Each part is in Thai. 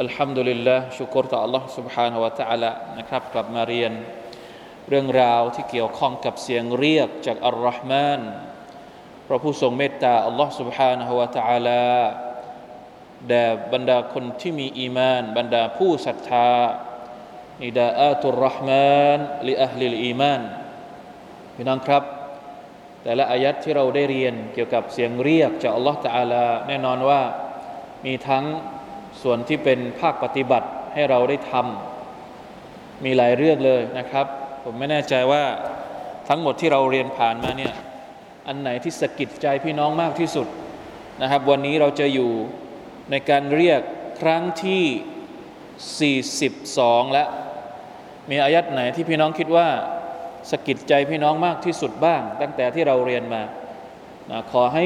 อัลฮัมดุลิลละชุกรต่อ Allah سبحانه และ تعالى นะครับกลับมาเรียนเรื่องราวที่เกี่ยวข้องกับเสียงเรียกจากอัลลอฮ์มานพระผู้ทรงเมตตา Allah سبحانه และ تعالى แด่บรรดาคนที่มีอีมาน บรรดาผู้ศรัทธานิดาอาตุรห์มานลิอัลลิลอีมานพี่น้องครับ แต่ละอายัดที่เราได้เรียนเกี่ยวกับเสียงเรียกจาก Allah Taala แน่นอนว่ามีทั้ง ส่วนที่เป็นภาคปฏิบัติให้เราได้ทำมีหลายเรื่องเลยนะครับ ผมไม่แน่ใจว่าทั้งหมดที่เราเรียนผ่านมาเนี่ยอันไหนที่สะกิดใจพี่น้องมากที่สุดนะครับ วันนี้เราจะอยู่ในการเรียกครั้งที่ 42 แล้ว มีอายัดไหนที่พี่น้องคิดว่าสะกิดใจพี่น้องมากที่สุดบ้าง ตั้งแต่ที่เราเรียนมานะขอให้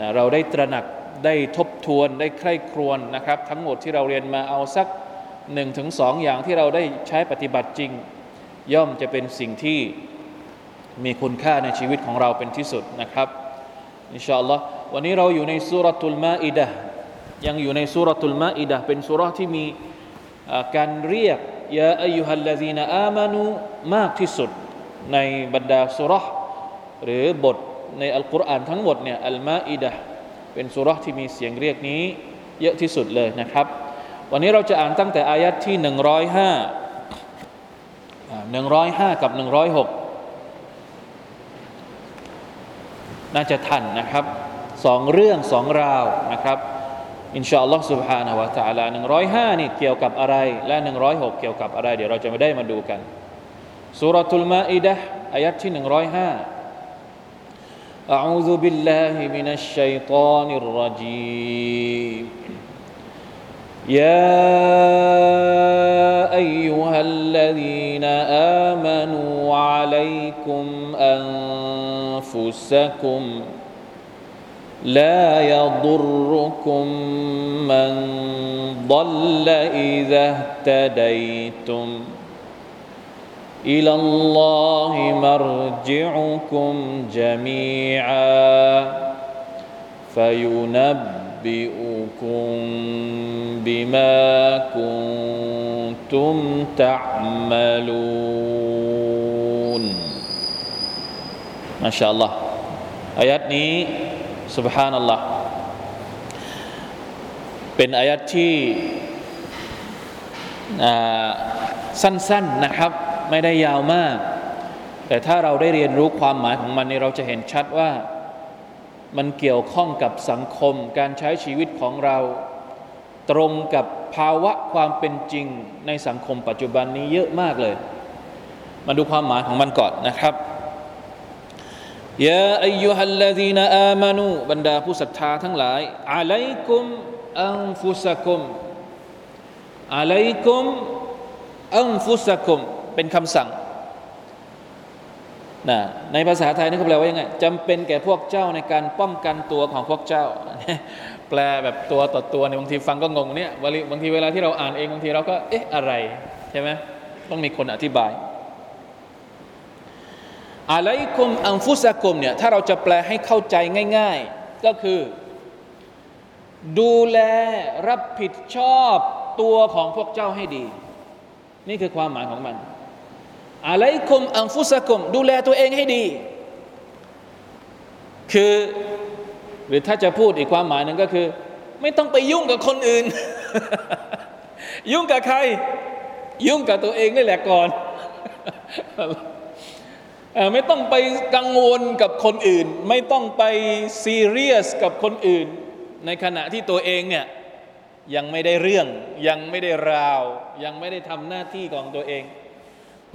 นะเราได้ตระหนัก ได้ทบทวนได้ใคร่ครวญนะครับ ทั้งหมดที่เราเรียนมาเอาสักหนึ่งถึงสองอย่างที่เราได้ใช้ปฏิบัติจริง ย่อมจะเป็นสิ่งที่มีคุณค่าในชีวิตของเราเป็นที่สุดนะครับอินชาอัลลอฮ์วันนี้เราอยู่ในสุรทูลมาอิดะยังอยู่ในสุรทูลมาอิดะเป็นสุรที่มีการเรียกยาอายุฮัลลาซีนอามานูมากที่สุดในบรรดาสุรหรือบทในอัลกุรอานทั้งหมดเนี่ยอัลมาอิดะ เป็นสุรที่มีเสียงเรียกนี้เยอะที่สุดเลยนะครับ วันนี้เราจะอ่านตั้งแต่อายัดที่ 105 105 กับ 106 น่าจะทันนะครับสองเรื่องสองราวนะครับอินชาอัลลอฮ์ سبحانه และ تعالى 105 นี่เกี่ยวกับอะไร และ 106 เกี่ยวกับอะไร เดี๋ยวเราจะมาได้มาดูกันสุรทูลมาอิดะอายัดที่ 105 أعوذ بالله من الشيطان الرجيم. يا أيها الذين آمنوا عليكم أنفسكم لا يضركم من ضل إذا اهتديتم. إلى الله مرجعكم جميعا فينبئكم بما كنتم تعملون ما شاء الله อายัดนี้ سبحان الله เป็นอายัดที่สั้นๆนะครับ ไม่ได้ยาวมาก แต่ถ้าเราได้เรียนรู้ความหมายของมันเนี่ยเราจะเห็นชัดว่ามันเกี่ยวข้องกับสังคมการใช้ชีวิตของเรา ตรงกับภาวะความเป็นจริงในสังคมปัจจุบันนี้เยอะมากเลย มาดูความหมายของมันก่อนนะครับยาอายุฮัลลาดีนอามานูบรรดาผู้ศรัทธาทั้งหลายอะลัยกุมอันฟุสกุมอะลัยกุมอันฟุสกุม เป็นคำสั่งนะในภาษาไทยนี่เขาแปลว่ายังไงจำเป็นแก่พวกเจ้าในการป้องกันตัวของพวกเจ้า แปลแบบตัวต่อตัวในบางทีฟังก็งงเนี่ยบางทีเวลาที่เราอ่านเองบางทีเราก็เอ๊ะอะไรใช่ไหมต้องมีคนอธิบายอะไรกุมอังฟุสกุมเนี่ยถ้าเราจะแปลให้เข้าใจง่าย ๆ ก็คือ ดูแลรับผิดชอบตัวของพวกเจ้าให้ดี นี่คือความหมายของมัน อะไรคุมอังฟุสกุม ดูแลตัวเองให้ดี คือหรือถ้าจะพูดอีกความหมายหนึ่งก็คือ ไม่ต้องไปยุ่งกับคนอื่น ยุ่งกับใคร ยุ่งกับตัวเองนี่แหละก่อนไม่ต้องไปกังวลกับคนอื่น ไม่ต้องไปซีเรียสกับคนอื่น ในขณะที่ตัวเองเนี่ยยังไม่ได้เรื่อง ยังไม่ได้ราว ยังไม่ได้ทำหน้าที่ของตัวเอง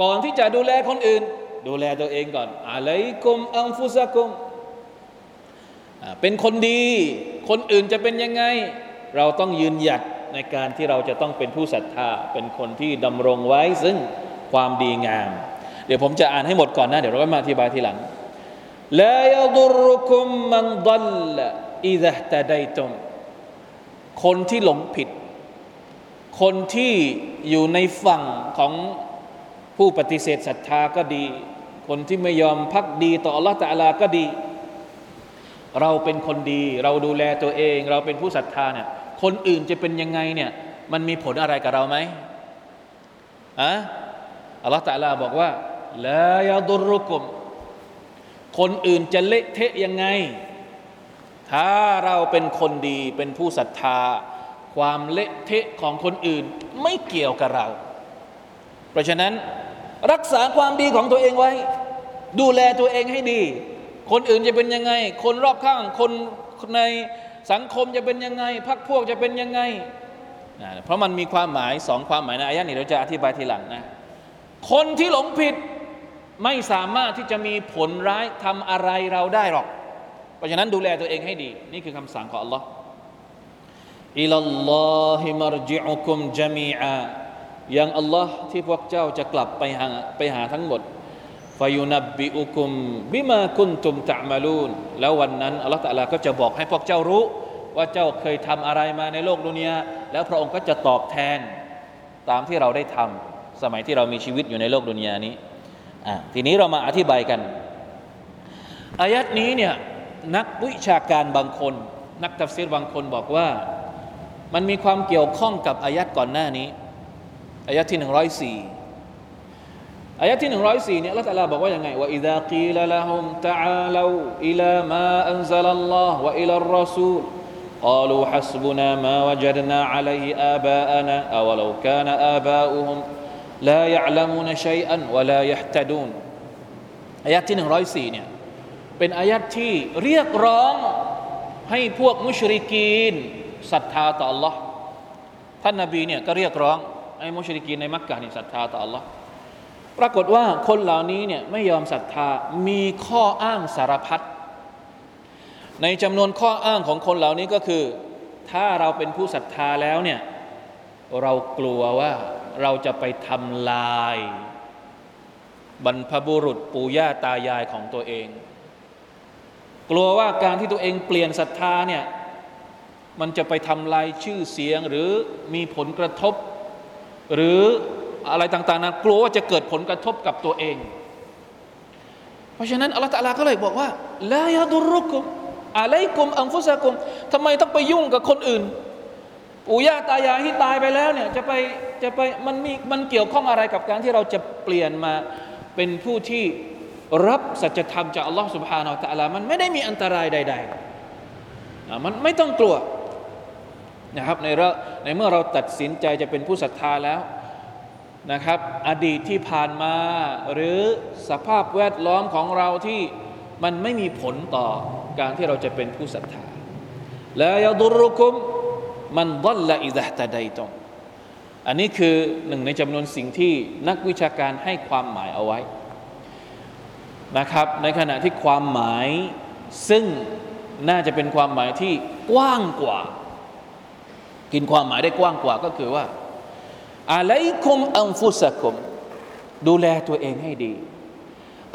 ก่อนที่จะดูแลคนอื่น ดูแลตัวเองก่อนอะลัยกุมอัมฟุซะกุมเป็นคนดี คนอื่นจะเป็นยังไง เราต้องยืนหยัดในการที่เราจะต้องเป็นผู้ศรัทธา เป็นคนที่ดำรงไว้ซึ่งความดีงาม เดี๋ยวผมจะอ่านให้หมดก่อนนะ เดี๋ยวเราก็มาอธิบายทีหลังลายดุรุคุมมันดัลอิดะตะไดตุมคนที่หลงผิด คนที่อยู่ในฝั่งของ ผู้ปฏิเสธศรัทธาก็ดี คนที่ไม่ยอมพักดีต่ออัลลอฮฺตะลาก็ดี เราเป็นคนดี เราดูแลตัวเอง เราเป็นผู้ศรัทธาเนี่ยคนอื่นจะเป็นยังไงเนี่ยมันมีผลอะไรกับเราไหมอะอัลลอฮฺตะลาบอกว่าลายาดุรุกุมคนอื่นจะเละเทะยังไง ถ้าเราเป็นคนดีเป็นผู้ศรัทธา ความเละเทะของคนอื่นไม่เกี่ยวกับเรา เพราะฉะนั้นรักษาความดีของตัวเองไว้ ดูแลตัวเองให้ดี คนอื่นจะเป็นยังไง คนรอบข้าง คนในสังคมจะเป็นยังไงพักพวกจะเป็นยังไง เพราะมันมีความหมายสองความหมายในอายะนี้เราจะอธิบายทีหลังนะ คนที่หลงผิดไม่สามารถที่จะมีผลร้ายทำอะไรเราได้หรอก เพราะฉะนั้นดูแลตัวเองให้ดี นี่คือคำสั่งของ Allah อิลลอฮิมารจิอุคุมจามีอา ยังอัลลอฮ์ที่พวกเจ้าจะกลับไปหาไปหาทั้งหมดฟายุนับบิอุคุมบิมาคุนตุมตะมาลูนแล้ววันนั้นอัลลอฮ์ตะลาก็จะบอกให้พวกเจ้ารู้ ว่าเจ้าเคยทำอะไรมาในโลกดุนยาแล้วพระองค์ก็จะตอบแทนตามที่เราได้ทำสมัยที่เรามีชีวิตอยู่ในโลกดุนยานี้ทีนี้เรามาอธิบายกันอายัดนี้เนี่ยนักวิชาการบางคน นักตัฟซีรบางคนบอกว่า มันมีความเกี่ยวข้องกับอายัดก่อนหน้านี้ อายัดที่หนึ่งร้อยสี่อายัดที่หนึ่งร้อยสี่เนี่ยละตัลลาบอกว่ายังไงว่าอิดะกีลละฮุมตะอาลูอิลามาอันซัลลัลลอฮ์วะอิลารรสูล قالوا حسبنا ما وجدنا عليه آباءنا أولو كان آباؤهم لا يعلمون شيئا ولا يهتدون อายะที่หนึ่งร้อยสี่เนี่ยเป็นอายัดที่เรียกร้องให้พวกมุชริกีนศรัทธาต่อ Allah ท่านนาบีเนี่ยก็เรียกร้อง ให้มุชริกีในมักกะนี่ศรัทธาต่อ Allah ปรากฏว่าคนเหล่านี้เนี่ยไม่ยอมศรัทธามีข้ออ้างสารพัดในจำนวนข้ออ้างของคนเหล่านี้ก็คือ ถ้าเราเป็นผู้ศรัทธาแล้วเนี่ยเรากลัวว่าเราจะไปทำลาย บรรพบุรุษปู่ย่าตายายของตัวเอง กลัวว่าการที่ตัวเองเปลี่ยนศรัทธาเนี่ยมันจะไปทำลายชื่อเสียงหรือมีผลกระทบ หรืออะไรต่างๆนั้นกลัวว่าจะเกิดผลกระทบกับตัวเอง เพราะฉะนั้นอัลลอฮฺตะลาก็เลยบอกว่าลายาดุรุกุมอะไรกุมอังฟุซากุมทำไมต้องไปยุ่งกับคนอื่นปู่ย่าตายายที่ตายไปแล้วเนี่ยจะไปจะไปมันมีมันเกี่ยวข้องอะไรกับการที่เราจะเปลี่ยนมาเป็นผู้ที่รับสัจธรรมจากอัลลอฮฺสุบฮานาอัลลอฮฺมันไม่ได้มีอันตรายใด ๆ มันไม่ต้องกลัว นะครับในในเมื่อเราตัดสินใจจะเป็นผู้ศรัทธาแล้วนะครับ อดีตที่ผ่านมาหรือสภาพแวดล้อมของเราที่มันไม่มีผลต่อการที่เราจะเป็นผู้ศรัทธาแล้วยาดุรุคุมมันดัลละอิดะตะไดตงอันนี้คือหนึ่งในจำนวนสิ่งที่นักวิชาการให้ความหมายเอาไว้นะครับ ในขณะที่ความหมายซึ่งน่าจะเป็นความหมายที่กว้างกว่า กินความหมายได้กว้างกว่าก็คือว่าอะไรคุมอัมฟุสกุม ดูแลตัวเองให้ดี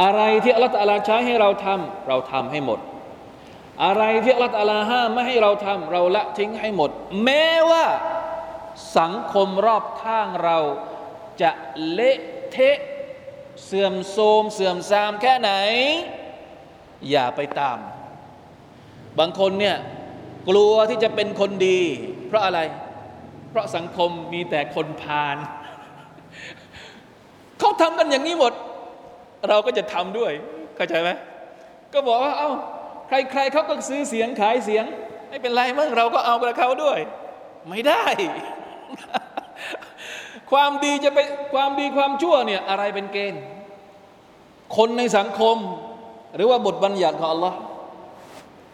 อะไรที่อัลลอฮฺใช้ให้เราทำเราทำให้หมด อะไรที่อัลลอฮฺห้ามไม่ให้เราทำเราละทิ้งให้หมด แม้ว่าสังคมรอบข้างเราจะเละเทะเสื่อมโทรมเสื่อมทรามแค่ไหน อย่าไปตาม บางคนเนี่ยกลัวที่จะเป็นคนดี เพราะอะไร เพราะสังคมมีแต่คนพาลเขาทำกันอย่างนี้หมด เราก็จะทำด้วยเข้าใจไหมก็บอกว่า เอา้า ใคร ๆเขาก็ซื้อเสียงขายเสียง ไม่เป็นไรมั้งเราก็เอากับเขาด้วย ไม่ได้ ความดีจะไปความดีความชั่วเนี่ยอะไรเป็นเกณฑ์ คนในสังคม หรือว่าบทบัญญัติของอัลลอฮ์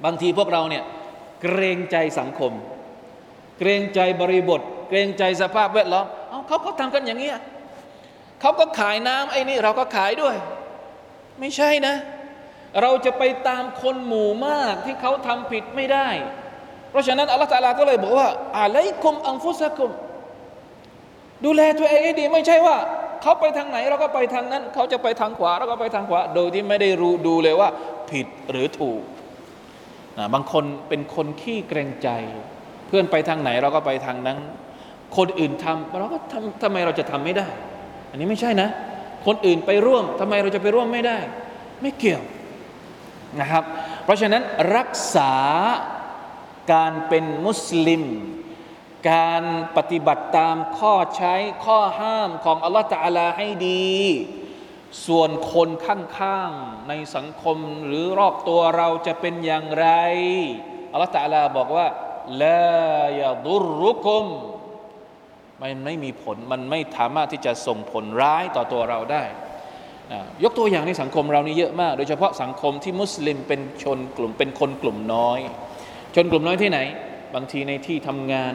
บางทีพวกเราเนี่ยเกรงใจสังคม เกรงใจบริบท เกรงใจสภาพแวดล้อมเอาเขาก็ทำกันอย่างนี้เขาก็ขายน้ำไอ้นี่เราก็ขายด้วย ไม่ใช่นะ เราจะไปตามคนหมู่มากที่เขาทำผิดไม่ได้ เพราะฉะนั้นอัลลอฮฺตาลาก็เลยบอกว่าอะไรคุมอังฟุสกุมดูแลตัวเองให้ดี ไม่ใช่ว่าเขาไปทางไหนเราก็ไปทางนั้น เขาจะไปทางขวาเราก็ไปทางขวา โดยที่ไม่ได้รู้ดูเลยว่า ผิดหรือถูกนะบางคนเป็นคนขี้เกรงใจ เพื่อนไปทางไหนเราก็ไปทางนั้น คนอื่นทำเราก็ทำทำไมเราจะทำไม่ได้ อันนี้ไม่ใช่นะ คนอื่นไปร่วมทำไมเราจะไปร่วมไม่ได้ ไม่เกี่ยวนะครับ เพราะฉะนั้นรักษาการเป็นมุสลิม การปฏิบัติตามข้อใช้ข้อห้ามของอัลลอฮฺตาลาให้ดี ส่วนคนข้างๆในสังคมหรือรอบตัวเราจะเป็นอย่างไรอัลลอฮฺตาลาบอกว่า ลายาดุรุกุมมันไม่มีผลมันไม่สามารถที่จะส่งผลร้ายต่อตัวเราได้ ยกตัวอย่างในสังคมเรานี่เยอะมาก โดยเฉพาะสังคมที่มุสลิมเป็นชนกลุ่มเป็นคนกลุ่มน้อย ชนกลุ่มน้อยที่ไหน บางทีในที่ทำงาน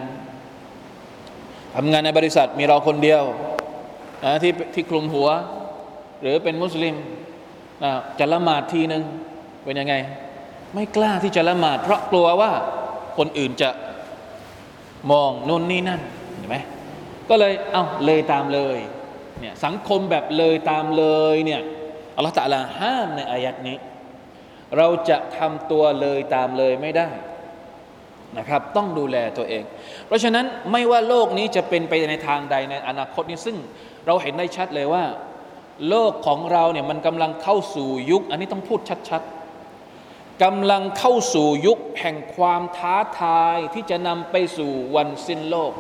ทำงานในบริษัทมีเราคนเดียวนะที่ที่คลุมหัว หรือเป็นมุสลิมนะจะละหมาดทีหนึ่งเป็นยังไง ไม่กล้าที่จะละหมาด เพราะกลัวว่า คนอื่นจะมองนู่นนี่นั่นเห็นไหมก็เลยเอาเลยตามเลยเนี่ยสังคมแบบเลยตามเลยเนี่ยอัลลอฮฺตะลาห้ามในอายัดนี้ เราจะทำตัวเลยตามเลยไม่ได้นะครับต้องดูแลตัวเอง เพราะฉะนั้นไม่ว่าโลกนี้จะเป็นไปในทางใดในอนาคตนี้ซึ่งเราเห็นได้ชัดเลยว่า โลกของเราเนี่ยมันกำลังเข้าสู่ยุค อันนี้ต้องพูดชัดๆ กำลังเข้าสู่ยุคแห่งความท้าทายที่จะนำไปสู่วันสิ้นโลก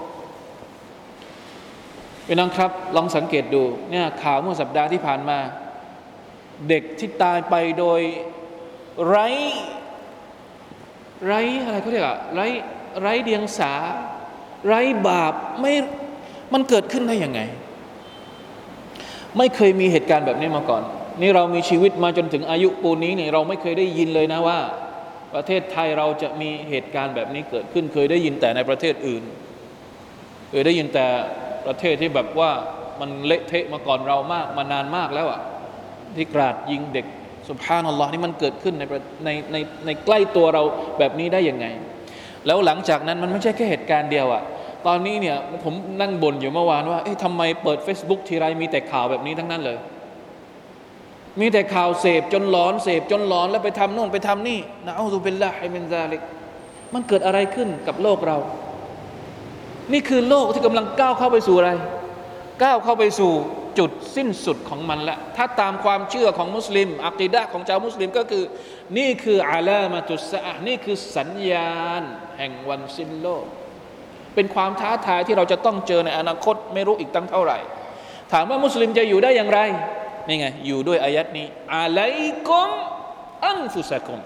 พี่น้องครับ ลองสังเกตดูเนี่ยข่าวเมื่อสัปดาห์ที่ผ่านมา เด็กที่ตายไปโดยไร้ไร้อะไรเขาเรียกอะไร้ไร้เดียงสา ไร้บาปไม่มันเกิดขึ้นได้ยังไง ไม่เคยมีเหตุการณ์แบบนี้มาก่อน นี่เรามีชีวิตมาจนถึงอายุปูนี้เนี่ยเราไม่เคยได้ยินเลยนะว่า ประเทศไทยเราจะมีเหตุการณ์แบบนี้เกิดขึ้นเคยได้ยินแต่ในประเทศอื่น เคยได้ยินแต่ประเทศที่แบบว่ามันเละเทะมาก่อนเรามากมานานมากแล้วอะที่กราดยิงเด็กสุภานัลลอฮ์นี่มันเกิดขึ้นในในในในใกล้ตัวเราแบบนี้ได้ยังไง แล้วหลังจากนั้นมันไม่ใช่แค่เหตุการณ์เดียวอะตอนนี้เนี่ยผมนั่งบ่นอยู่เมื่อวานว่าเอ๊ะทำไมเปิด Facebook ทีไรมีแต่ข่าวแบบนี้ทั้งนั้นเลย มีแต่ข่าวเสพจนหลอนเสพจนหลอนแล้วไปทำโน่นไปทำนี่นะอัลลอฮฺเป็นละให้เป็นซาลิกมันเกิดอะไรขึ้นกับโลกเรา นี่คือโลกที่กำลังก้าวเข้าไปสู่อะไร ก้าวเข้าไปสู่จุดสิ้นสุดของมันละ ถ้าตามความเชื่อของมุสลิมอักีดะของชาวมุสลิมก็คือ นี่คืออาลามาตุสะนี่คือสัญญาณ แห่งวันสิ้นโลก เป็นความท้าทายที่เราจะต้องเจอในอนาคตไม่รู้อีกตั้งเท่าไหร่ ถามว่ามุสลิมจะอยู่ได้อย่างไร นี่ไง อยู่ด้วยอายัดนี้อาลัยกุมอันฟุสะกุม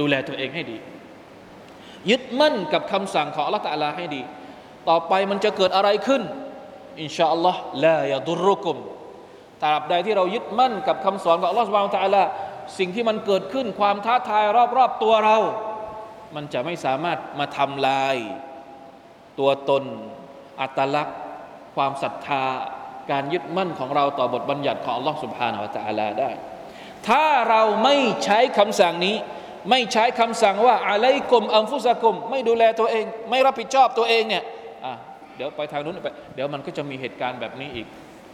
ดูแลตัวเองให้ดี ยึดมั่นกับคำสั่งของอัลลอฮฺตะลาให้ดี ต่อไปมันจะเกิดอะไรขึ้น อินชาอัลลอฮ์ลายาดุรุกุมตราบใดที่เรายึดมั่นกับคำสอนของอัลลอฮ์สุบานตะลาสิ่งที่มันเกิดขึ้นความท้าทายรอบๆตัวเรา มันจะไม่สามารถมาทำลาย ตัวตน อัตลักษณ์ ความศรัทธา การยึดมั่นของเราต่อบทบัญญัติของอัลลอฮ์สุบฮานาวะตะอัลาได้ ถ้าเราไม่ใช้คำสั่งนี้ ไม่ใช้คำสั่งว่าอะไรกลมอัมฟุสกุม ไม่ดูแลตัวเอง ไม่รับผิดชอบตัวเองเนี่ยเดี๋ยวไปทางนู้นไป เดี๋ยวมันก็จะมีเหตุการณ์แบบนี้อีก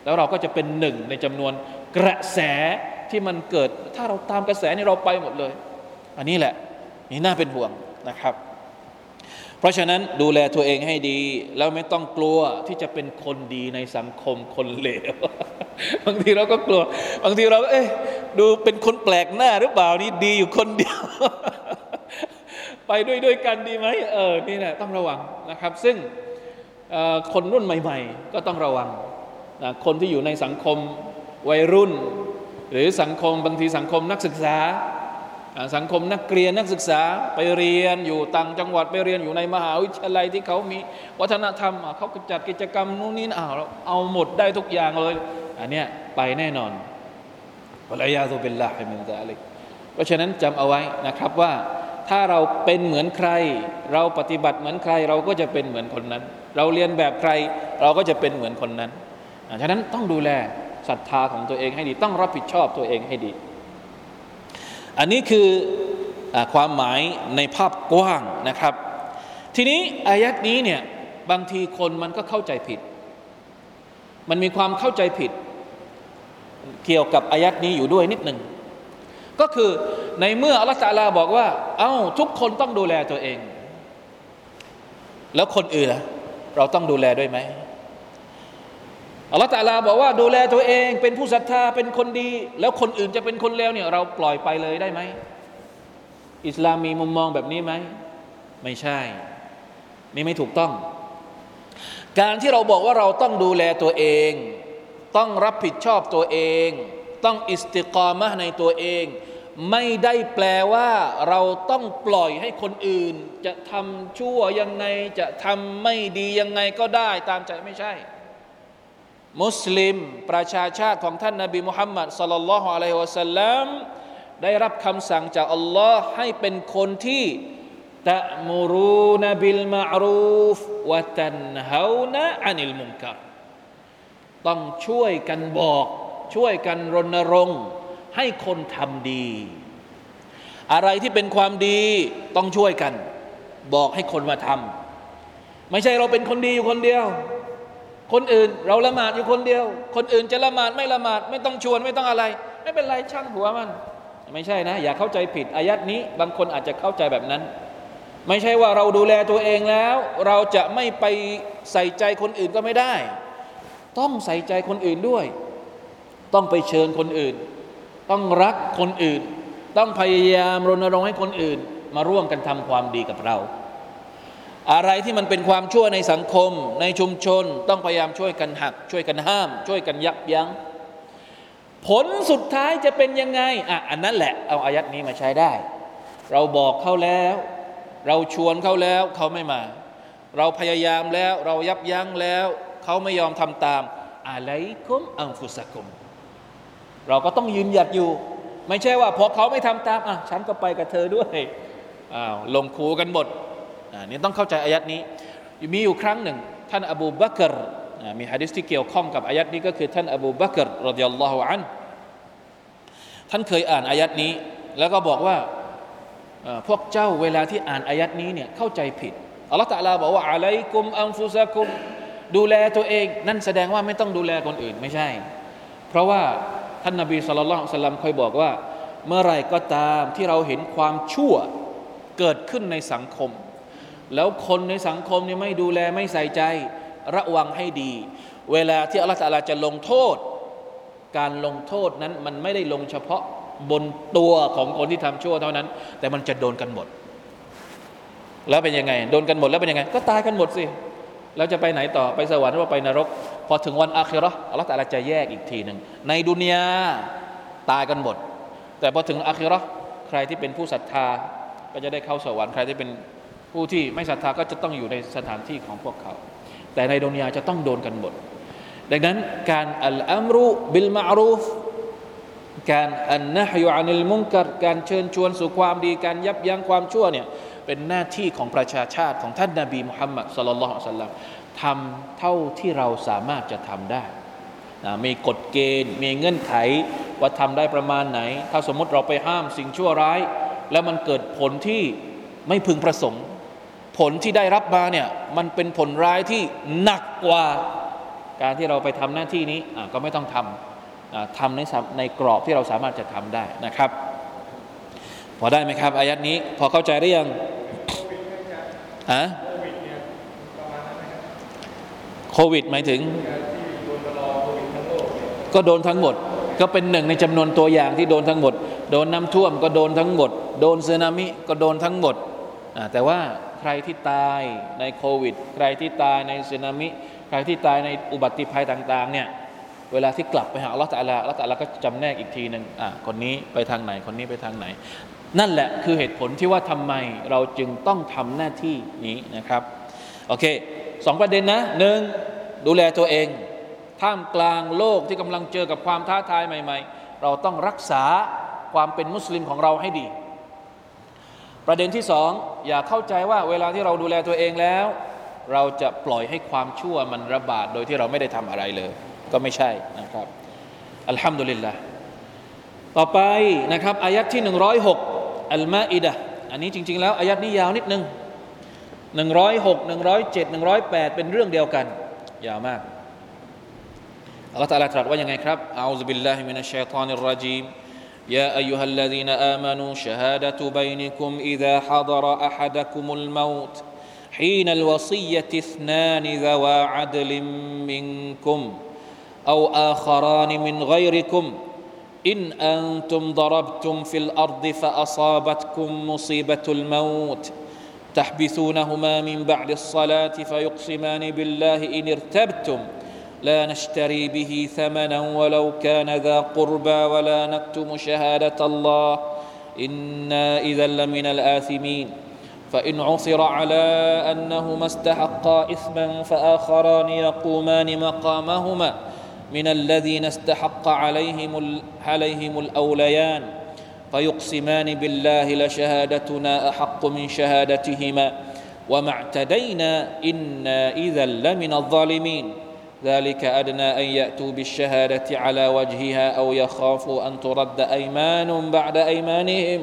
แล้วเราก็จะเป็นหนึ่งในจำนวนกระแสที่มันเกิด ถ้าเราตามกระแสนี่เราไปหมดเลย อันนี้แหละ นี่น่าเป็นห่วงนะครับ เพราะฉะนั้นดูแลตัวเองให้ดี แล้วไม่ต้องกลัวที่จะเป็นคนดีในสังคมคนเลวบางทีเราก็กลัว บางทีเราก็เอ๊ะดูเป็นคนแปลกหน้าหรือเปล่านี่ดีอยู่คนเดียว ไปด้วยด้วยกันดีไหมเออนี่แหละต้องระวังนะครับ ซึ่งคนรุ่นใหม่ ๆ ก็ต้องระวังนะคนที่อยู่ในสังคมวัยรุ่น หรือสังคมบางทีสังคมนักศึกษา สังคมนักเรียนนักศึกษาไปเรียนอยู่ต่างจังหวัดไปเรียนอยู่ในมหาวิทยาลัยที่เขามีวัฒนธรรมเขาจัดกิจกรรมนู่นนี่เอาเอาหมดได้ทุกอย่างเลย อันเนี้ยไปแน่นอนไปวลัยาตุบิลลาฮิมินซาลิกเพราะฉะนั้นจำเอาไว้นะครับว่าถ้าเราเป็นเหมือนใคร เราปฏิบัติเหมือนใคร เราก็จะเป็นเหมือนคนนั้น เราเรียนแบบใคร เราก็จะเป็นเหมือนคนนั้นฉะนั้นต้องดูแลศรัทธาของตัวเองให้ดี ต้องรับผิดชอบตัวเองให้ดี อันนี้คืออความหมายในภาพกว้างนะครับ ทีนี้อายัดนี้เนี่ยบางทีคนมันก็เข้าใจผิด มันมีความเข้าใจผิด เกี่ยวกับอายัดนี้อยู่ด้วยนิดหนึ่งก็คือในเมื่ออัลลอฮฺลาบอกว่า เอา้าทุกคนต้องดูแลตัวเอง แล้วคนอื่นเราต้องดูแลด้วยไหม อัลลอฮฺตาลาบอกว่าดูแลตัวเอง เป็นผู้ศรัทธาเป็นคนดี แล้วคนอื่นจะเป็นคนเลวเนี่ยเราปล่อยไปเลยได้ไหมอิสลามมีมุมมองแบบนี้ไหมไม่ใช่ นี่ไม่ถูกต้อง การที่เราบอกว่าเราต้องดูแลตัวเอง ต้องรับผิดชอบตัวเอง ต้องอิสติกรมะในตัวเอง ไม่ได้แปลว่า เราต้องปล่อยให้คนอื่น จะทำชั่วยังไงจะทำไม่ดียังไงก็ได้ตามใจไม่ใช่ มุสลิมประชาชาติของท่านนาบีมุฮัมมัดสลลัลลอฮุอะลัยฮิวะสัลลัมได้รับคำสั่งจากอัลลอฮ์ให้เป็นคนที่ตะมูรูนบิลมารูฟวะตันฮาวนะอานิลมุนกัรต้องช่วยกันบอก ช่วยกันรณรงค์ ให้คนทำดี อะไรที่เป็นความดีต้องช่วยกัน บอกให้คนมาทำไม่ใช่เราเป็นคนดีอยู่คนเดียว คนอื่น เราละหมาดอยู่คนเดียว คนอื่นจะละหมาดไม่ละหมาดไม่ต้องชวนไม่ต้องอะไร ไม่เป็นไรช่างหัวมัน ไม่ใช่นะ อย่าเข้าใจผิดอายัดนี้ บางคนอาจจะเข้าใจแบบนั้น ไม่ใช่ว่าเราดูแลตัวเองแล้ว เราจะไม่ไปใส่ใจคนอื่นก็ไม่ได้ ต้องใส่ใจคนอื่นด้วย ต้องไปเชิญคนอื่น ต้องรักคนอื่น ต้องพยายามรณรงค์ให้คนอื่น มาร่วมกันทำความดีกับเรา อะไรที่มันเป็นความชั่วในสังคม ในชุมชน ต้องพยายามช่วยกันหัก ช่วยกันห้าม ช่วยกันยับยัง้งผลสุดท้ายจะเป็นยังไงอะอันนั้นแหละ เอาอายัดนี้มาใช้ได้ เราบอกเขาแล้ว เราชวนเขาแล้วเขาไม่มา เราพยายามแล้วเรายับยั้งแล้วเขาไม่ยอมทำตามอะไรคุมอังฟุสกุม เราก็ต้องยืนหยัดอยู่ ไม่ใช่ว่าพอเขาไม่ทำตามอะฉันก็ไปกับเธอด้วยอ้าวลงคูกันหมด นี่ต้องเข้าใจอายัดนี้ มีอยู่ครั้งหนึ่ง ท่านอบูบักรมีฮะดิษที่เกี่ยวข้องกับอายัดนี้ก็คือท่านอบูบักรรดิยัลลอฮุอันท่านเคยอ่านอายัดนี้ แล้วก็บอกว่าพวกเจ้าเวลาที่อ่านอายัดนี้เนี่ยเข้าใจผิดอัลลอฮฺตะลาบอกว่าอะไรกุมอัมฟุซะกุมดูแลตัวเอง นั่นแสดงว่าไม่ต้องดูแลคนอื่นไม่ใช่ เพราะว่าท่านนบีสุลต่านสัลลัมเคยบอกว่า เมื่อไรก็ตามที่เราเห็นความชั่วเกิดขึ้นในสังคม แล้วคนในสังคมเนี่ยไม่ดูแลไม่ใส่ใจ ระวังให้ดี เวลาที่อัลลอฮฺจะลงโทษ การลงโทษนั้นมันไม่ได้ลงเฉพาะบนตัวของคนที่ทำชั่วเท่านั้น แต่มันจะโดนกันหมด แล้วเป็นยังไง โดนกันหมดแล้วเป็นยังไง ก็ตายกันหมดสิเราจะไปไหนต่อไปสวรรค์หรือไปนรก พอถึงวันอาคิรออัลลอฮฺจะแยกอีกทีหนึ่งในดุนยาตายกันหมด แต่พอถึงอาคิรอใครที่เป็นผู้ศรัทธาก็จะได้เข้าสวรรค์ใครที่เป็น ผู้ที่ไม่ศรัทธาก็จะต้องอยู่ในสถานที่ของพวกเขา แต่ในดุนยาจะต้องโดนกันหมด ดังนั้นการอัลอัมรุบิลมารูฟการอันนะฮยุอานิลมุงกัดการเชิญชวนสู่ความดีการยับยั้งความชั่วเนี่ยเป็นหน้าที่ของประชาชาติของท่านนาบีมุฮัมมัดสลลัลลอฮุลัยฮิสัลลัมทำเท่าที่เราสามารถจะทำได้นะมีกฎเกณฑ์ มีเงื่อนไขว่าทำได้ประมาณไหน ถ้าสมมติเราไปห้ามสิ่งชั่วร้าย แล้วมันเกิดผลที่ไม่พึงประสงค์ ลที่ได้รับมาเนี่ยมันเป็นผลร้ายที่หนักกว่าการที่เราไปทำหน้าที่นี้ก็ไม่ต้องทำทำในในกรอบที่เราสามารถจะทำได้นะครับ พอได้ไหมครับอายัดนี้พอเข้าใจหรือยังอะโควิดหมายถึง ก็โดนทั้งหมด ก็เป็นหนึ่งในจำนวนตัวอย่างที่โดนทั้งหมด โดนน้ำท่วมก็โดนทั้งหมด โดนสึนามิก็โดนทั้งหมดแต่ว่า ใครที่ตายในโควิด ใครที่ตายในสึนามิ ใครที่ตายในอุบัติภัยต่าง ๆ เนี่ย เวลาที่กลับไปหาอัลลอฮฺตะลาอัลลอฮฺตะลาก็จำแนกอีกทีหนึ่งอะคนนี้ไปทางไหน คนนี้ไปทางไหน นั่นแหละคือเหตุผลที่ว่าทำไมเราจึงต้องทำหน้าที่นี้นะครับ โอเคสองประเด็นนะหนึ่งดูแลตัวเอง ท่ามกลางโลกที่กำลังเจอกับความท้าทายใหม่ ๆ เราต้องรักษาความเป็นมุสลิมของเราให้ดี ประเด็นที่สองอย่าเข้าใจว่าเวลาที่เราดูแลตัวเองแล้ว เราจะปล่อยให้ความชั่วมันระบาดโดยที่เราไม่ได้ทำอะไรเลย ก็ไม่ใช่นะครับอัลฮัมดุลิลละต่อไปนะครับอายัดที่ 106 อัลมาอิดะอันนี้จริง ๆ แล้วอายัดนี้ยาวนิดนึง 106 107 108 เป็นเรื่องเดียวกัน ยาวมากอัลลอฮฺตรัสตรัสว่ายังไงครับอาอุบิลลาฮิมินัชชัยฏอนิรรจีม يا أيها الذين آمنوا شهادة بينكم إذا حضر أحدكم الموت حين الوصية اثنان ذوا عدل منكم أو آخران من غيركم إن أنتم ضربتم في الأرض فأصابتكم مصيبة الموت. تحبثونهما من بعد الصلاة فيقسمان بالله إن ارتبتم. لا نشتري به ثمنا ولو كان ذا قربى ولا نكتم شهادة الله. إنا إذا لمن الآثمين. فإن عثر على أنهما استحقا إثما فآخران يقومان مقامهما من الذين استحق عليهم عليهم الأوليان. فيقسمان بالله لشهادتنا أحق من شهادتهما. وما اعتدينا إنا إذا لمن الظالمين. ذلك أدنى أن يأتوا بالشهادة على وجهها أو يخافوا أن ترد أيمان بعد أيمانهم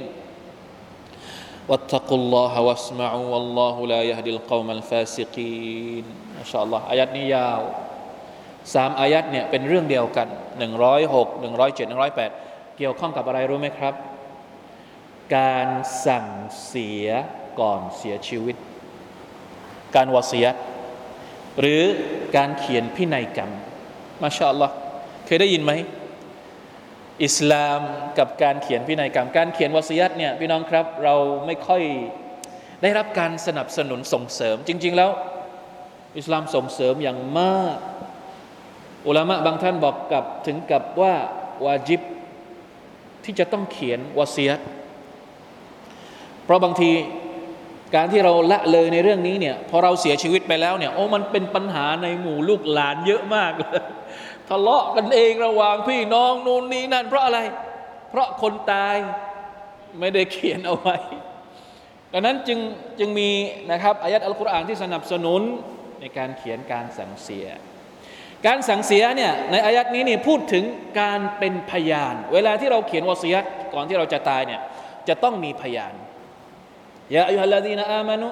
واتقوا الله واسمعوا والله لا يهدي القوم الفاسقين ما شاء الله آيات นี้ยาวสามอายัดเนี่ยเป็นเรื่องเดียวกัน106 107 108 เกี่ยวข้องกับอะไรรู้ไหมครับการสั่งเสียก่อนเสียชีวิต การวเสีย หรือการเขียนพินัยกรรม มาชาอัลลอฮ์เคยได้ยินไหม อิสลามกับการเขียนพินัยกรรม การเขียนวสียตเนี่ยพี่น้องครับ เราไม่ค่อยได้รับการสนับสนุนส่งเสริม จริง ๆ แล้ว อิสลามส่งเสริมอย่างมาก อุลามะบางท่านบอกกับถึงกับว่าวาจิบที่จะต้องเขียนวสียตเพราะบางที การที่เราละเลยในเรื่องนี้เนี่ยพอเราเสียชีวิตไปแล้วเนี่ยโอ้มันเป็นปัญหาในหมู่ลูกหลานเยอะมากเลยทะเลาะกันเองระหว่างพี่น้องนู่นนี่นั่น เพราะอะไร เพราะคนตายไม่ได้เขียนเอาไว้ ดังนั้นจึงจึงมีนะครับอายัดอัลกุรอานที่สนับสนุนในการเขียนการสั่งเสีย การสั่งเสียเนี่ยในอายัดนี้นี่พูดถึงการเป็นพยาน เวลาที่เราเขียนวสียตก่อนที่เราจะตายเนี่ยจะต้องมีพยาน ยาอัยฮัลลาดีนอามานุ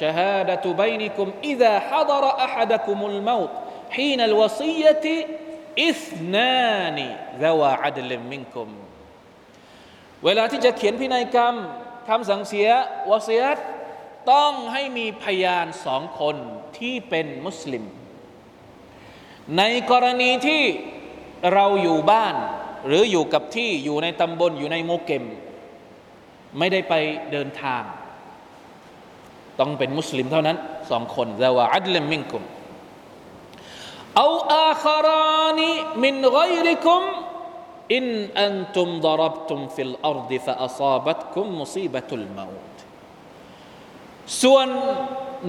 ชฮาดะตุบัยนิคุมอิดะฮัดรออะฮัดะคุมุลมาตฮีนัลวซียะติอิสนานีดาวาอัลิมมิงคุมเวลาที่จะเขียนพินัยกรรมคำสั่งเสียวาเสียตต้องให้มีพยานสองคนที่เป็นมุสลิม ในกรณีที่เราอยู่บ้าน หรืออยู่กับที่อยู่ในตำบลอยู่ในโมเกม ไม่ได้ไปเดินทาง ต้องเป็นมุสลิมเท่านั้นสองคนذوا عدل منكم أو آخران من غيركم إن أنتم ضربتم في الأرض فأصابتكم مصيبة الموتส่วน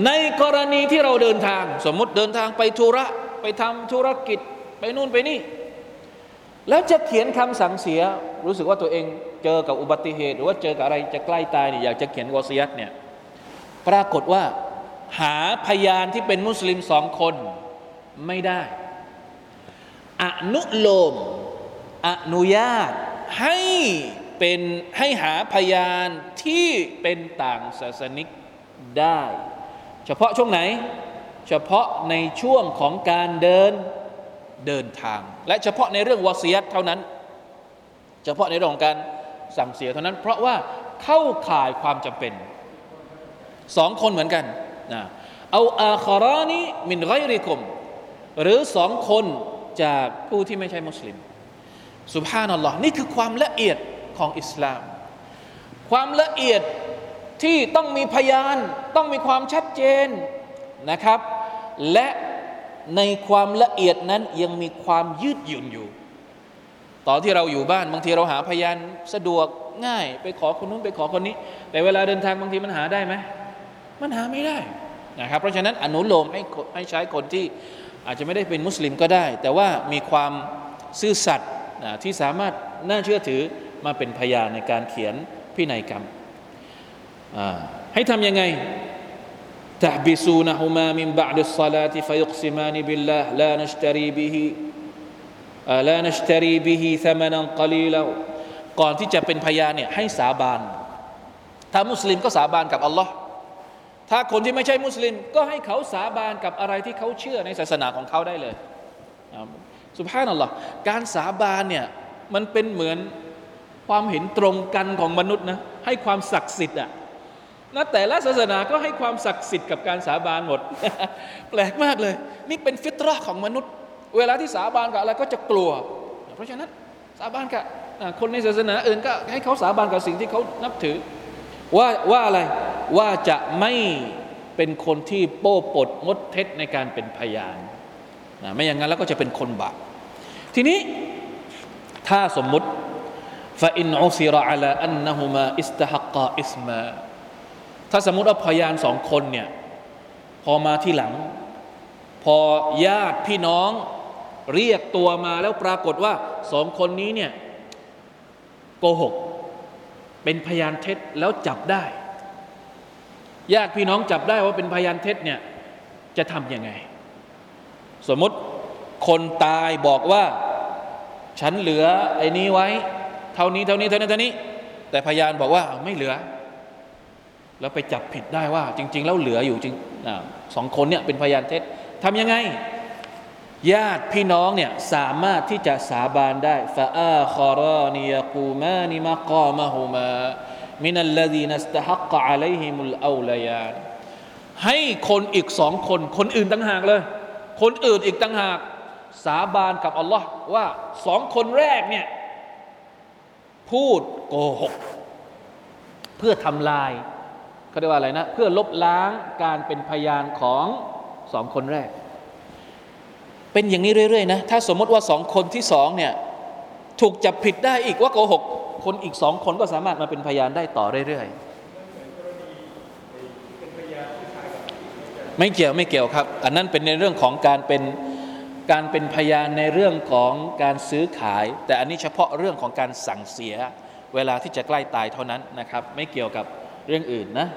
ในกรณีที่เราเดินทาง สมมติเดินทางไปธุระ ไปทำธุรกิจไปนู่นไปนี่ แล้วจะเขียนคำสั่งเสีย รู้สึกว่าตัวเองเจอกับอุบัติเหตุ หรือว่าเจอกับอะไรจะใกล้ตายเนี่ยอยากจะเขียนวอซียัตเนี่ย ปรากฏว่า หาพยานที่เป็นมุสลิมสองคนไม่ได้ อนุโลม อนุญาตให้เป็นให้หาพยานที่เป็นต่างศาสนิกได้ เฉพาะช่วงไหน เฉพาะในช่วงของการเดินเดินทาง และเฉพาะในเรื่องวอซียตเท่านั้น เฉพาะในเรื่องของการสั่งเสียเท่านั้น เพราะว่าเข้าข่ายความจำเป็น สองคนเหมือนกันนะเอาอาคารานีมินไรริคุมหรือสองคนจากผู้ที่ไม่ใช่มุสลิมสุบฮานัลลอฮ์นี่คือความละเอียดของอิสลาม ความละเอียดที่ต้องมีพยาน ต้องมีความชัดเจนนะครับ และในความละเอียดนั้นยังมีความยืดหยุ่นอยู่ ตอนที่เราอยู่บ้านบางทีเราหาพยานสะดวกง่าย ไปขอคนนู้นไปขอคนนี้ แต่เวลาเดินทางบางทีมันหาได้ไหม มันหาไม่ได้นะครับเพราะฉะนั้นอนุโลมให้ให้ใช้คนที่อาจจะไม่ได้เป็นมุสลิมก็ได้ แต่ว่ามีความซื่อสัตย์ที่สามารถ น่าเชื่อถือมาเป็นพยานในการเขียนพินัยกรรมให้ทำยังไง تحبسونهما من بعد الصلاة فيقسمان بالله لا نشتري به لا نشتري به ثمنا قليلا ก่อนที่จะเป็นพยานเนี่ยให้สาบานถ้ามุสลิมก็สาบานกับอัลลอฮ์ ถ้าคนที่ไม่ใช่มุสลิม ก็ให้เขาสาบานกับอะไรที่เขาเชื่อในศาสนาของเขาได้เลยสุภาพนัลลอฮ์การสาบานเนี่ยมันเป็นเหมือนความเห็นตรงกันของมนุษย์นะให้ความศักดิ์สิทธิ์อะนะแต่ละศาสนาก็ให้ความศักดิ์สิทธิ์กับการสาบานหมด แปลกมากเลย นี่เป็นฟิตรห์ของมนุษย์ เวลาที่สาบานกับอะไรก็จะกลัว เพราะฉะนั้นสาบานกับคนในศาสนาอื่นก็ให้เขาสาบานกับสิ่งที่เขานับถือ ว่าว่าอะไรว่าจะไม่เป็นคนที่โป้ปดงดเท็จในการเป็นพยานนะไม่อย่างนั้นแล้วก็จะเป็นคนบาปทีนี้ถ้าสมมุติฟาอินอุซิรอัลาอันนะฮุมาอิสตฮักกาอิสมาถ้าสมมติว่าพยานสองคนเนี่ยพอมาที่หลัง พอญาติพี่น้องเรียกตัวมาแล้วปรากฏว่าสองคนนี้เนี่ยโกหก เป็นพยานเท็จแล้วจับได้ญาติพี่น้องจับได้ว่าเป็นพยานเท็จเนี่ยจะทำยังไง สมมติคนตายบอกว่า ฉันเหลือไอ้นี้ไว้ เท่านี้เท่านี้เท่านี้เท่านี้ แต่พยานบอกว่าไม่เหลือ แล้วไปจับผิดได้ว่า จริง ๆ แล้วเหลืออยู่จริงสองคนเนี่ยเป็นพยานเท็จทำยังไง ญาติพี่น้องเนี่ยสามารถที่จะสาบานได้ฟาอาคารานียกูมานิมากามะฮุมามินัลลดีนัสตะฮักกะอะลัยฮิมุลอาลยานให้คนอีกสองคน คนอื่นต่างหากเลย คนอื่นอีกต่างหาก สาบานกับอัลลอฮ์ว่าสองคนแรกเนี่ย พูดโกหก เพื่อทำลายเขาเรียกว่าอะไรนะ เพื่อลบล้างการเป็นพยานของสองคนแรก เป็นอย่างนี้เรื่อยๆนะถ้าสมมติว่าสองคนที่สองเนี่ยถูกจับผิดได้อีกว่าโกหกคนอีกสองคนก็สามารถมาเป็นพยานได้ต่อเรื่อยๆไม่เกี่ยวไม่เกี่ยวครับ อันนั้นเป็นในเรื่องของการเป็นการเป็นพยานในเรื่องของการซื้อขาย แต่อันนี้เฉพาะเรื่องของการสั่งเสีย เวลาที่จะใกล้ตายเท่านั้นนะครับ ไม่เกี่ยวกับเรื่องอื่นนะ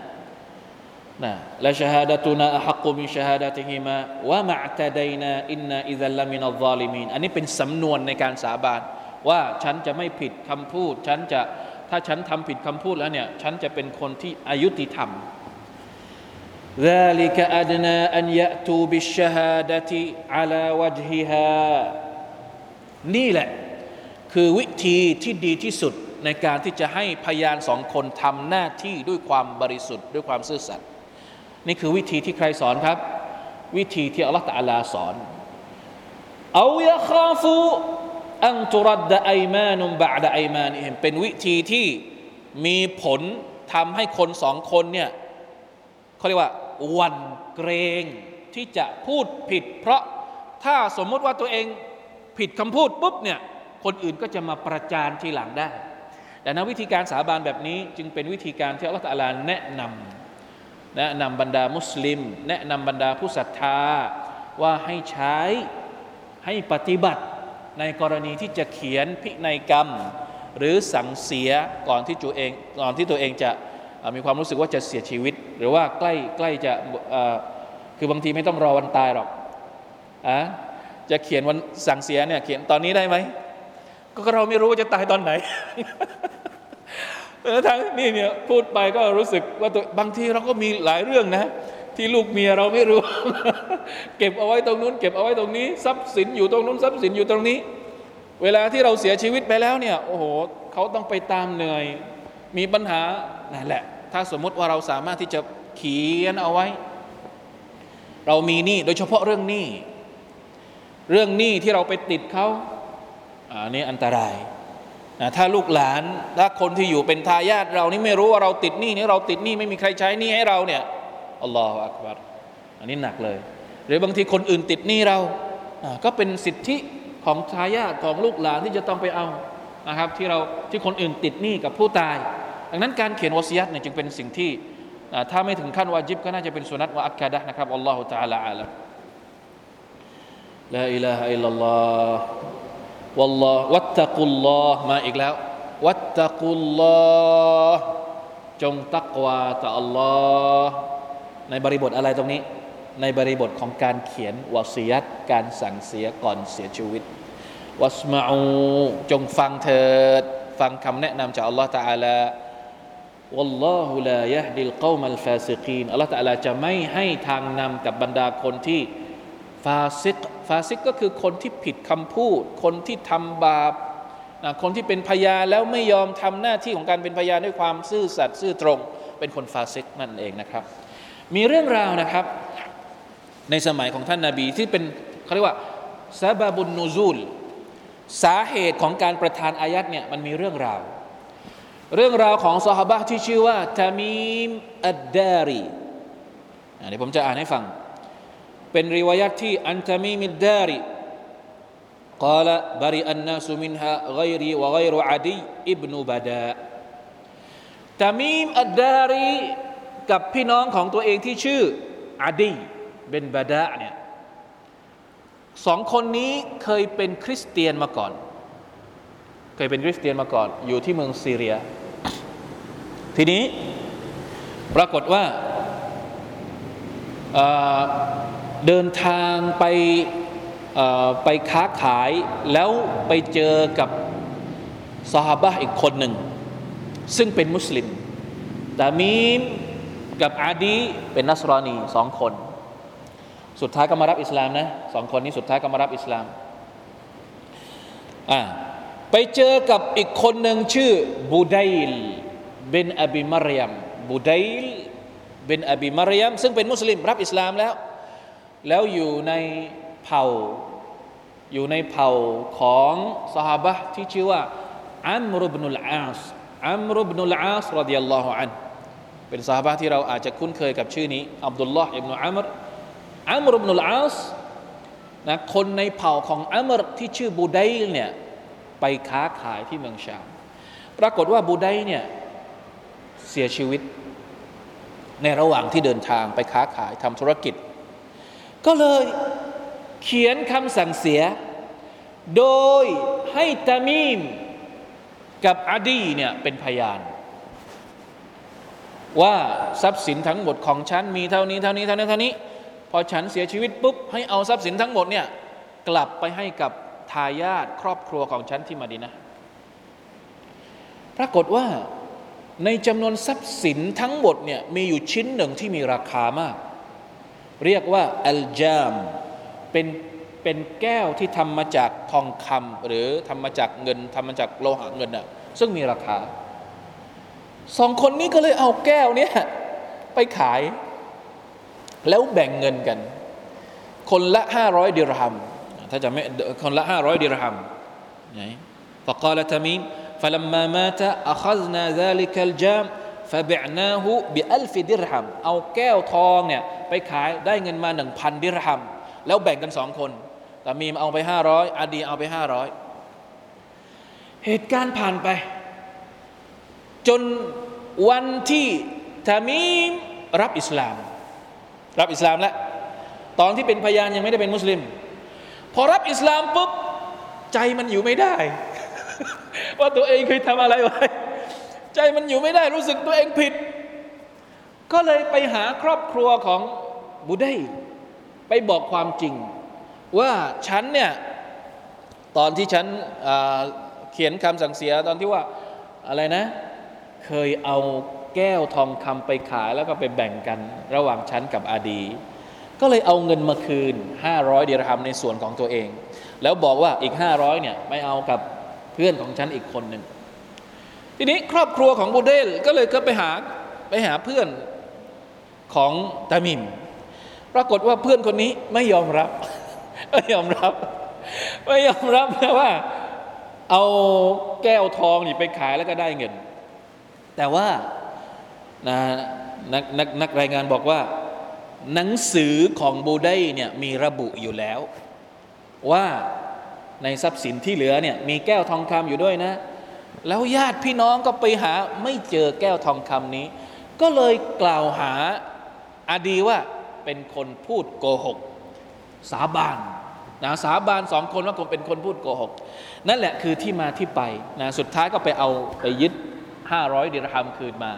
นะและชาฮาดะตุนาอักกุมิชาฮาดะติฮิมาวะมะตะดนาอินนาอิซัลลามินัลซาลิมีนอันนี้เป็นสำนวนในการสาบานว่าฉันจะไม่ผิดคำพูด ฉันจะถ้าฉันทำผิดคำพูดแล้วเนี่ยฉันจะเป็นคนที่อายุติธรรม ذلك أدنى أن يأتوا بالشهادة على وجهها นี่แหละคือวิธีที่ดีที่สุดในการที่จะให้พยานสองคนทำหน้าที่ด้วยความบริสุทธิ์ด้วยความซื่อสัตย์ นี่คือวิธีที่ใครสอนครับ วิธีที่อัลลอฮฺตะลาสอนเอายะคาฟูอันตุรัดดะไอมานุมบะดะไอมานิฮิมเป็นวิธีที่มีผลทำให้คนสองคนเนี่ยเขาเรียกว่าวันเกรงที่จะพูดผิด เพราะถ้าสมมติว่าตัวเองผิดคำพูดปุ๊บเนี่ยคนอื่นก็จะมาประจานทีหลังได้ แต่นวิธีการสาบานแบบนี้จึงเป็นวิธีการที่อัลลอฮฺตะลาแนะนำ แนะนำบรรดามุสลิม แนะนำบรรดาผู้ศรัทธา ว่าให้ใช้ให้ปฏิบัติในกรณีที่จะเขียนพินัยกรรม หรือสั่งเสียก่อนที่ตัวเองก่อนที่ตัวเองจะมีความรู้สึกว่าจะเสียชีวิต หรือว่าใกล้ใกล้จะคือบางทีไม่ต้องรอวันตายหรอกอะจะเขียนวันสั่งเสียเนี่ยเขียนตอนนี้ได้ไหมก็เราไม่รู้ว่าจะตายตอนไหน เออทั้งนี่เนี่ยพูดไปก็รู้สึกว่าตัวบางทีเราก็มีหลายเรื่องนะ ที่ลูกเมียเราไม่รู้ เก็บเอาไว้ตรงนู้น เก็บเอาไว้ตรงนี้ทรัพย์สินอยู่ตรงนู้นทรัพย์สินอยู่ตรงนี้ เวลาที่เราเสียชีวิตไปแล้วเนี่ยโอ้โหเขาต้องไปตามเหนื่อย มีปัญหานั่นแหละ ถ้าสมมุติว่าเราสามารถที่จะเขียนเอาไว้ เรามีหนี้โดยเฉพาะเรื่องหนี้เรื่องหนี้ที่เราไปติดเขาอันนี้อันตราย นะถ้าลูกหลานถ้าคนที่อยู่เป็นทายาทเรานี่ไม่รู้ว่าเราติดหนี้นี่เราติดหนี้ไม่มีใครใช้หนี้ให้เราเนี่ยอัลลอฮฺอักบารอันนี้หนักเลย หรือบางทีคนอื่นติดหนี้เรา ก็เป็นสิทธิของทายาทของลูกหลานที่จะต้องไปเอานะครับที่เราที่คนอื่นติดหนี้กับผู้ตาย ดังนั้นการเขียนวสียัตเนี่ยจึงเป็นสิ่งที่ถ้าไม่ถึงขั้นวาจิบก็น่าจะเป็นสุนัตวะอักกะดะนะครับอัลลอฮฺ تعالى อาลัม لا إله إلا الله วัลลอฮ์วัตตะกุลลอฮ์มาอีกแล้ว วัตตะกุลลอฮ์จงตักวาต่ออัลลอฮ์ในบริบทอะไรตรงนี้ ในบริบทของการเขียนวาสียัตการสั่งเสียก่อนเสียชีวิตواسمعواจงฟังเถิด ฟังคำแนะนำจากอัลลอฮ์ตาลาوالله لا يهدي القوم الفاسقينอัลลอฮ์ตาลาจะไม่ให้ทางนำกับบรรดาคนที่ ฟาซิกฟาซิกก็คือคนที่ผิดคำพูด คนที่ทำบาปนะคนที่เป็นพยานแล้วไม่ยอมทำหน้าที่ของการเป็นพยานด้วยความซื่อสัตย์ซื่อตรง เป็นคนฟาซิกนั่นเองนะครับ มีเรื่องราวนะครับ ในสมัยของท่านนาบีที่เป็นเขาเรียกว่าซาบาบุนนูซูล สาเหตุของการประทานอายัดเนี่ยมันมีเรื่องราว เรื่องราวของสหบะที่ชื่อว่าทามีมอัดดารีอันนี้ผมจะอ่านให้ฟัง เป็นริวายัตที่อันทามีมิดดารี قال برئ الناس منها غيري وغير عدي ابن بداء ตามีมอัดดารีกับพี่น้องของตัวเองที่ชื่ออาดีเบนบาดาเนี่ยสองคนนี้เคยเป็นคริสเตียนมาก่อนเคยเป็นคริสเตียนมาก่อนอยู่ที่เมืองซีเรีย ทีนี้ปรากฏว่า เดินทางไปไปค้าขายแล้วไปเจอกับสหบะอีกคนหนึ่ง ซึ่งเป็นมุสลิมตามีมกับอาดีเป็นนัสรานีสองคน สุดท้ายก็มารับอิสลามนะสองคนนี้สุดท้ายก็มารับอิสลามอ่าไปเจอกับอีกคนหนึ่งชื่อบูไดลเบนอบีมารยมบูไดลเบนอบีมารยมซึ่งเป็นมุสลิมรับอิสลามแล้ว แล้วอยู่ในเผ่า อยู่ในเผ่าของสหบะที่ชื่อว่าอัมรุบนุลอาสอัมรุบนุลอาสรดิยัลลอฮุอันเป็นสหบะที่เราอาจจะคุ้นเคยกับชื่อนี้อับดุลลอฮ์อิบนุอัมรอัมรุบนุลอาสนะคนในเผ่าของอัมรที่ชื่อบูไดเนี่ยไปค้าขายที่เมืองชาม ปรากฏว่าบูไดเนี่ยเสียชีวิตในระหว่างที่เดินทางไปค้าขายทำธุรกิจ ก็เลยเขียนคำสั่งเสีย โดยให้ตามีมกับอดีเนี่ยเป็นพยาน ว่าทรัพย์สินทั้งหมดของฉันมีเท่านี้เท่านี้เท่านี้เท่านี้ พอฉันเสียชีวิตปุ๊บให้เอาทรัพย์สินทั้งหมดเนี่ยกลับไปให้กับทายาทครอบครัวของฉันที่มาดีนะปรากฏว่าในจำนวนทรัพย์สินทั้งหมดเนี่ยมีอยู่ชิ้นหนึ่งที่มีราคามาก เรียกว่าอัลจามเป็นเป็นแก้วที่ทำมาจากทองคำหรือทำมาจากเงินทำมาจากโลหะเงินอะซึ่งมีราคา สองคนนี้ก็เลยเอาแก้วเนี้ยไปขาย แล้วแบ่งเงินกัน คนละห้าร้อยดิรฮัมถ้าจะไม่คนละห้าร้อยดิรฮัมไง فقال تميم فلما مات أخذنا ذلك الجام ฟาเบนาหูบิอัลฟิดิรฮัมเอาแก้วทองเนี่ยไปขายได้เงินมาหนึ่งพันดิรฮัมแล้วแบ่งกันสองคนตามีมเอาไปห้าร้อยอาดีเอาไปห้าร้อยเหตุการณ์ผ่านไป จนวันที่ทามีมรับอิสลาม รับอิสลามแล้วตอนที่เป็นพยานยังไม่ได้เป็นมุสลิม พอรับอิสลามปุ๊บใจมันอยู่ไม่ได้ ว่าตัวเองเคยทำอะไรไว้ ใจมันอยู่ไม่ได้รู้สึกตัวเองผิด ก็เลยไปหาครอบครัวของบูได้ไปบอกความจริง ว่าฉันเนี่ยตอนที่ฉันเขียนคำสั่งเสียตอนที่ว่าอะไรนะ เคยเอาแก้วทองคำไปขายแล้วก็ไปแบ่งกันระหว่างฉันกับอาดี ก็เลยเอาเงินมาคืน 500ดีรฮัมในส่วนของตัวเอง แล้วบอกว่าอีก 500เนี่ยไม่เอากับเพื่อนของฉันอีกคนหนึ่ง ทีนี้ครอบครัวของบูเดลก็เลยก็ไปหาไปหาเพื่อนของตามิม ปรากฏว่าเพื่อนคนนี้ไม่ยอมรับ ไม่ยอมรับ ไม่ยอมรับนะว่า เอาแก้วทองนี่ไปขายแล้วก็ได้เงิน แต่ว่านะนักนักนักรายงานบอกว่า หนังสือของบูไดเนี่ยมีระบุอยู่แล้ว ว่าในทรัพย์สินที่เหลือเนี่ยมีแก้วทองคำอยู่ด้วยนะ แล้วญาติพี่น้องก็ไปหาไม่เจอแก้วทองคำนี้ ก็เลยกล่าวหาอาดีว่าเป็นคนพูดโกหก สาบานนะสาบานสองคนว่าผมเป็นคนพูดโกหก นั่นแหละคือที่มาที่ไปนะสุดท้ายก็ไปเอาไปยึด 500ดิรฮัมคืนมา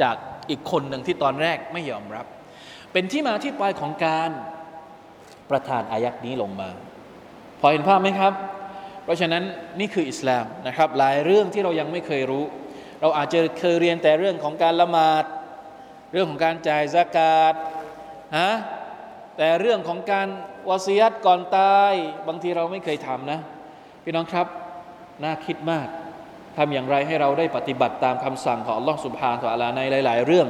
จากอีกคนหนึ่งที่ตอนแรกไม่ยอมรับ เป็นที่มาที่ไปของการประทานอายัดนี้ลงมา พอเห็นภาพไหมครับ เพราะฉะนั้นนี่คืออิสลามนะครับหลายเรื่องที่เรายังไม่เคยรู้ เราอาจจะเคยเรียนแต่เรื่องของการละหมาด เรื่องของการจ่ายสกาดฮะแต่เรื่องของการวาซียัตก่อนตาย บางทีเราไม่เคยทำนะพี่น้องครับน่าคิดมากทำอย่างไรให้เราได้ปฏิบัติตามคำสั่งของอัลลอฮฺสุบฮานตะอาลาในหลาย ๆ เรื่อง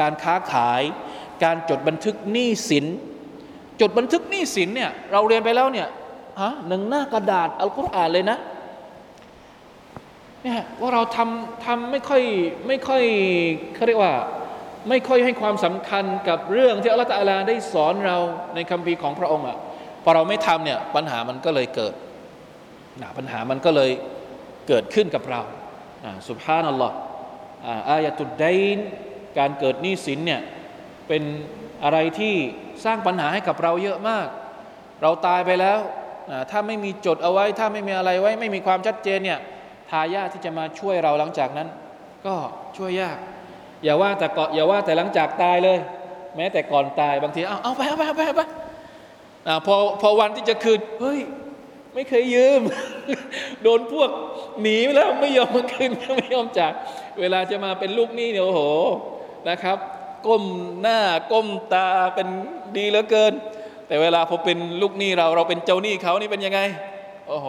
การค้าขาย การจดบันทึกหนี้สิน จดบันทึกหนี้สินเนี่ยเราเรียนไปแล้วเนี่ย ฮะหนึ่งหน้ากระดาษอัลกุรอานเลยนะเนี่ยว่าเราทำทำไม่ค่อยไม่ค่อยเขาเรียกว่า ไม่ค่อยให้ความสำคัญกับเรื่องที่อัลลอฮฺตาลาได้สอนเราในคัมภีร์ของพระองค์อะพอเราไม่ทำเนี่ยปัญหามันก็เลยเกิดนะปัญหามันก็เลยเกิดขึ้นกับเราสุบฮานัลลอฮ์อายะตุดไดนการเกิดหนี้สินเนี่ยเป็นอะไรที่สร้างปัญหาให้กับเราเยอะมาก เราตายไปแล้ว ถ้าไม่มีจดเอาไว้ ถ้าไม่มีอะไรไว้ ไม่มีความชัดเจนเนี่ยทายาทที่จะมาช่วยเราหลังจากนั้น ก็ช่วยยาก อย่าว่าแต่เกาะอย่าว่าแต่หลังจากตายเลย แม้แต่ก่อนตายบางทีเอาเอาไปเอาไปเอาไปเอาไปพอพอวันที่จะคืนเฮ้ยไม่เคยยืม โดนพวกหนีไปแล้วไม่ยอมมาคืนไม่ยอมจ่ายเวลาจะมาเป็นลูกหนี้เนี่ยโอ้โหนะครับ ก้มหน้าก้มตาเป็นดีเหลือเกิน แต่เวลาพอเป็นลูกหนี้เราเราเป็นเจ้าหนี้เขานี่เป็นยังไง โอ้โห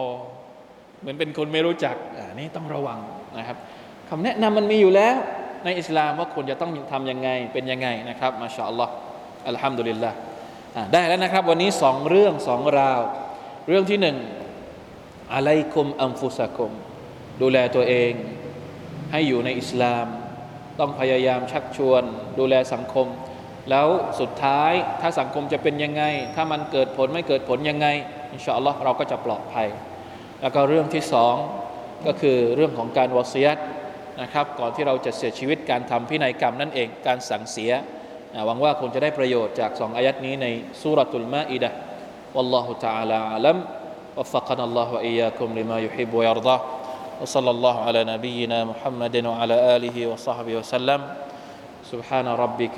เหมือนเป็นคนไม่รู้จักอ่านี่ต้องระวังนะครับคำแนะนำมันมีอยู่แล้ว ในอิสลามว่าควรจะต้องทำยังไงเป็นยังไงนะครับมาชาอัลลอฮ์อัลฮัมดุลิลละได้แล้วนะครับ วันนี้สองเรื่องสองราว เรื่องที่หนึ่งอะไรคุมอัมฟุสะคุม ดูแลตัวเอง ให้อยู่ในอิสลาม ต้องพยายามชักชวน ดูแลสังคม แล้วสุดท้ายถ้าสังคมจะเป็นยังไง ถ้ามันเกิดผลไม่เกิดผลยังไงอินชาอัลลอฮ์เราก็จะปลอดภัย แล้วก็เรื่องที่สองก็คือเรื่องของการวอซียตนะครับ ก่อนที่เราจะเสียชีวิตการทำพินัยกรรมนั่นเองการสั่งเสียหวังว่าคงจะได้ประโยชน์จากสองอายัดนี้ในสุรตุลมาอิดะ والله تعالى أعلم وفقنا الله وإياكم لما يحب ويرضى وصلى الله على نبينا محمد وعلى آله وصحبه وسلم سبحان ربك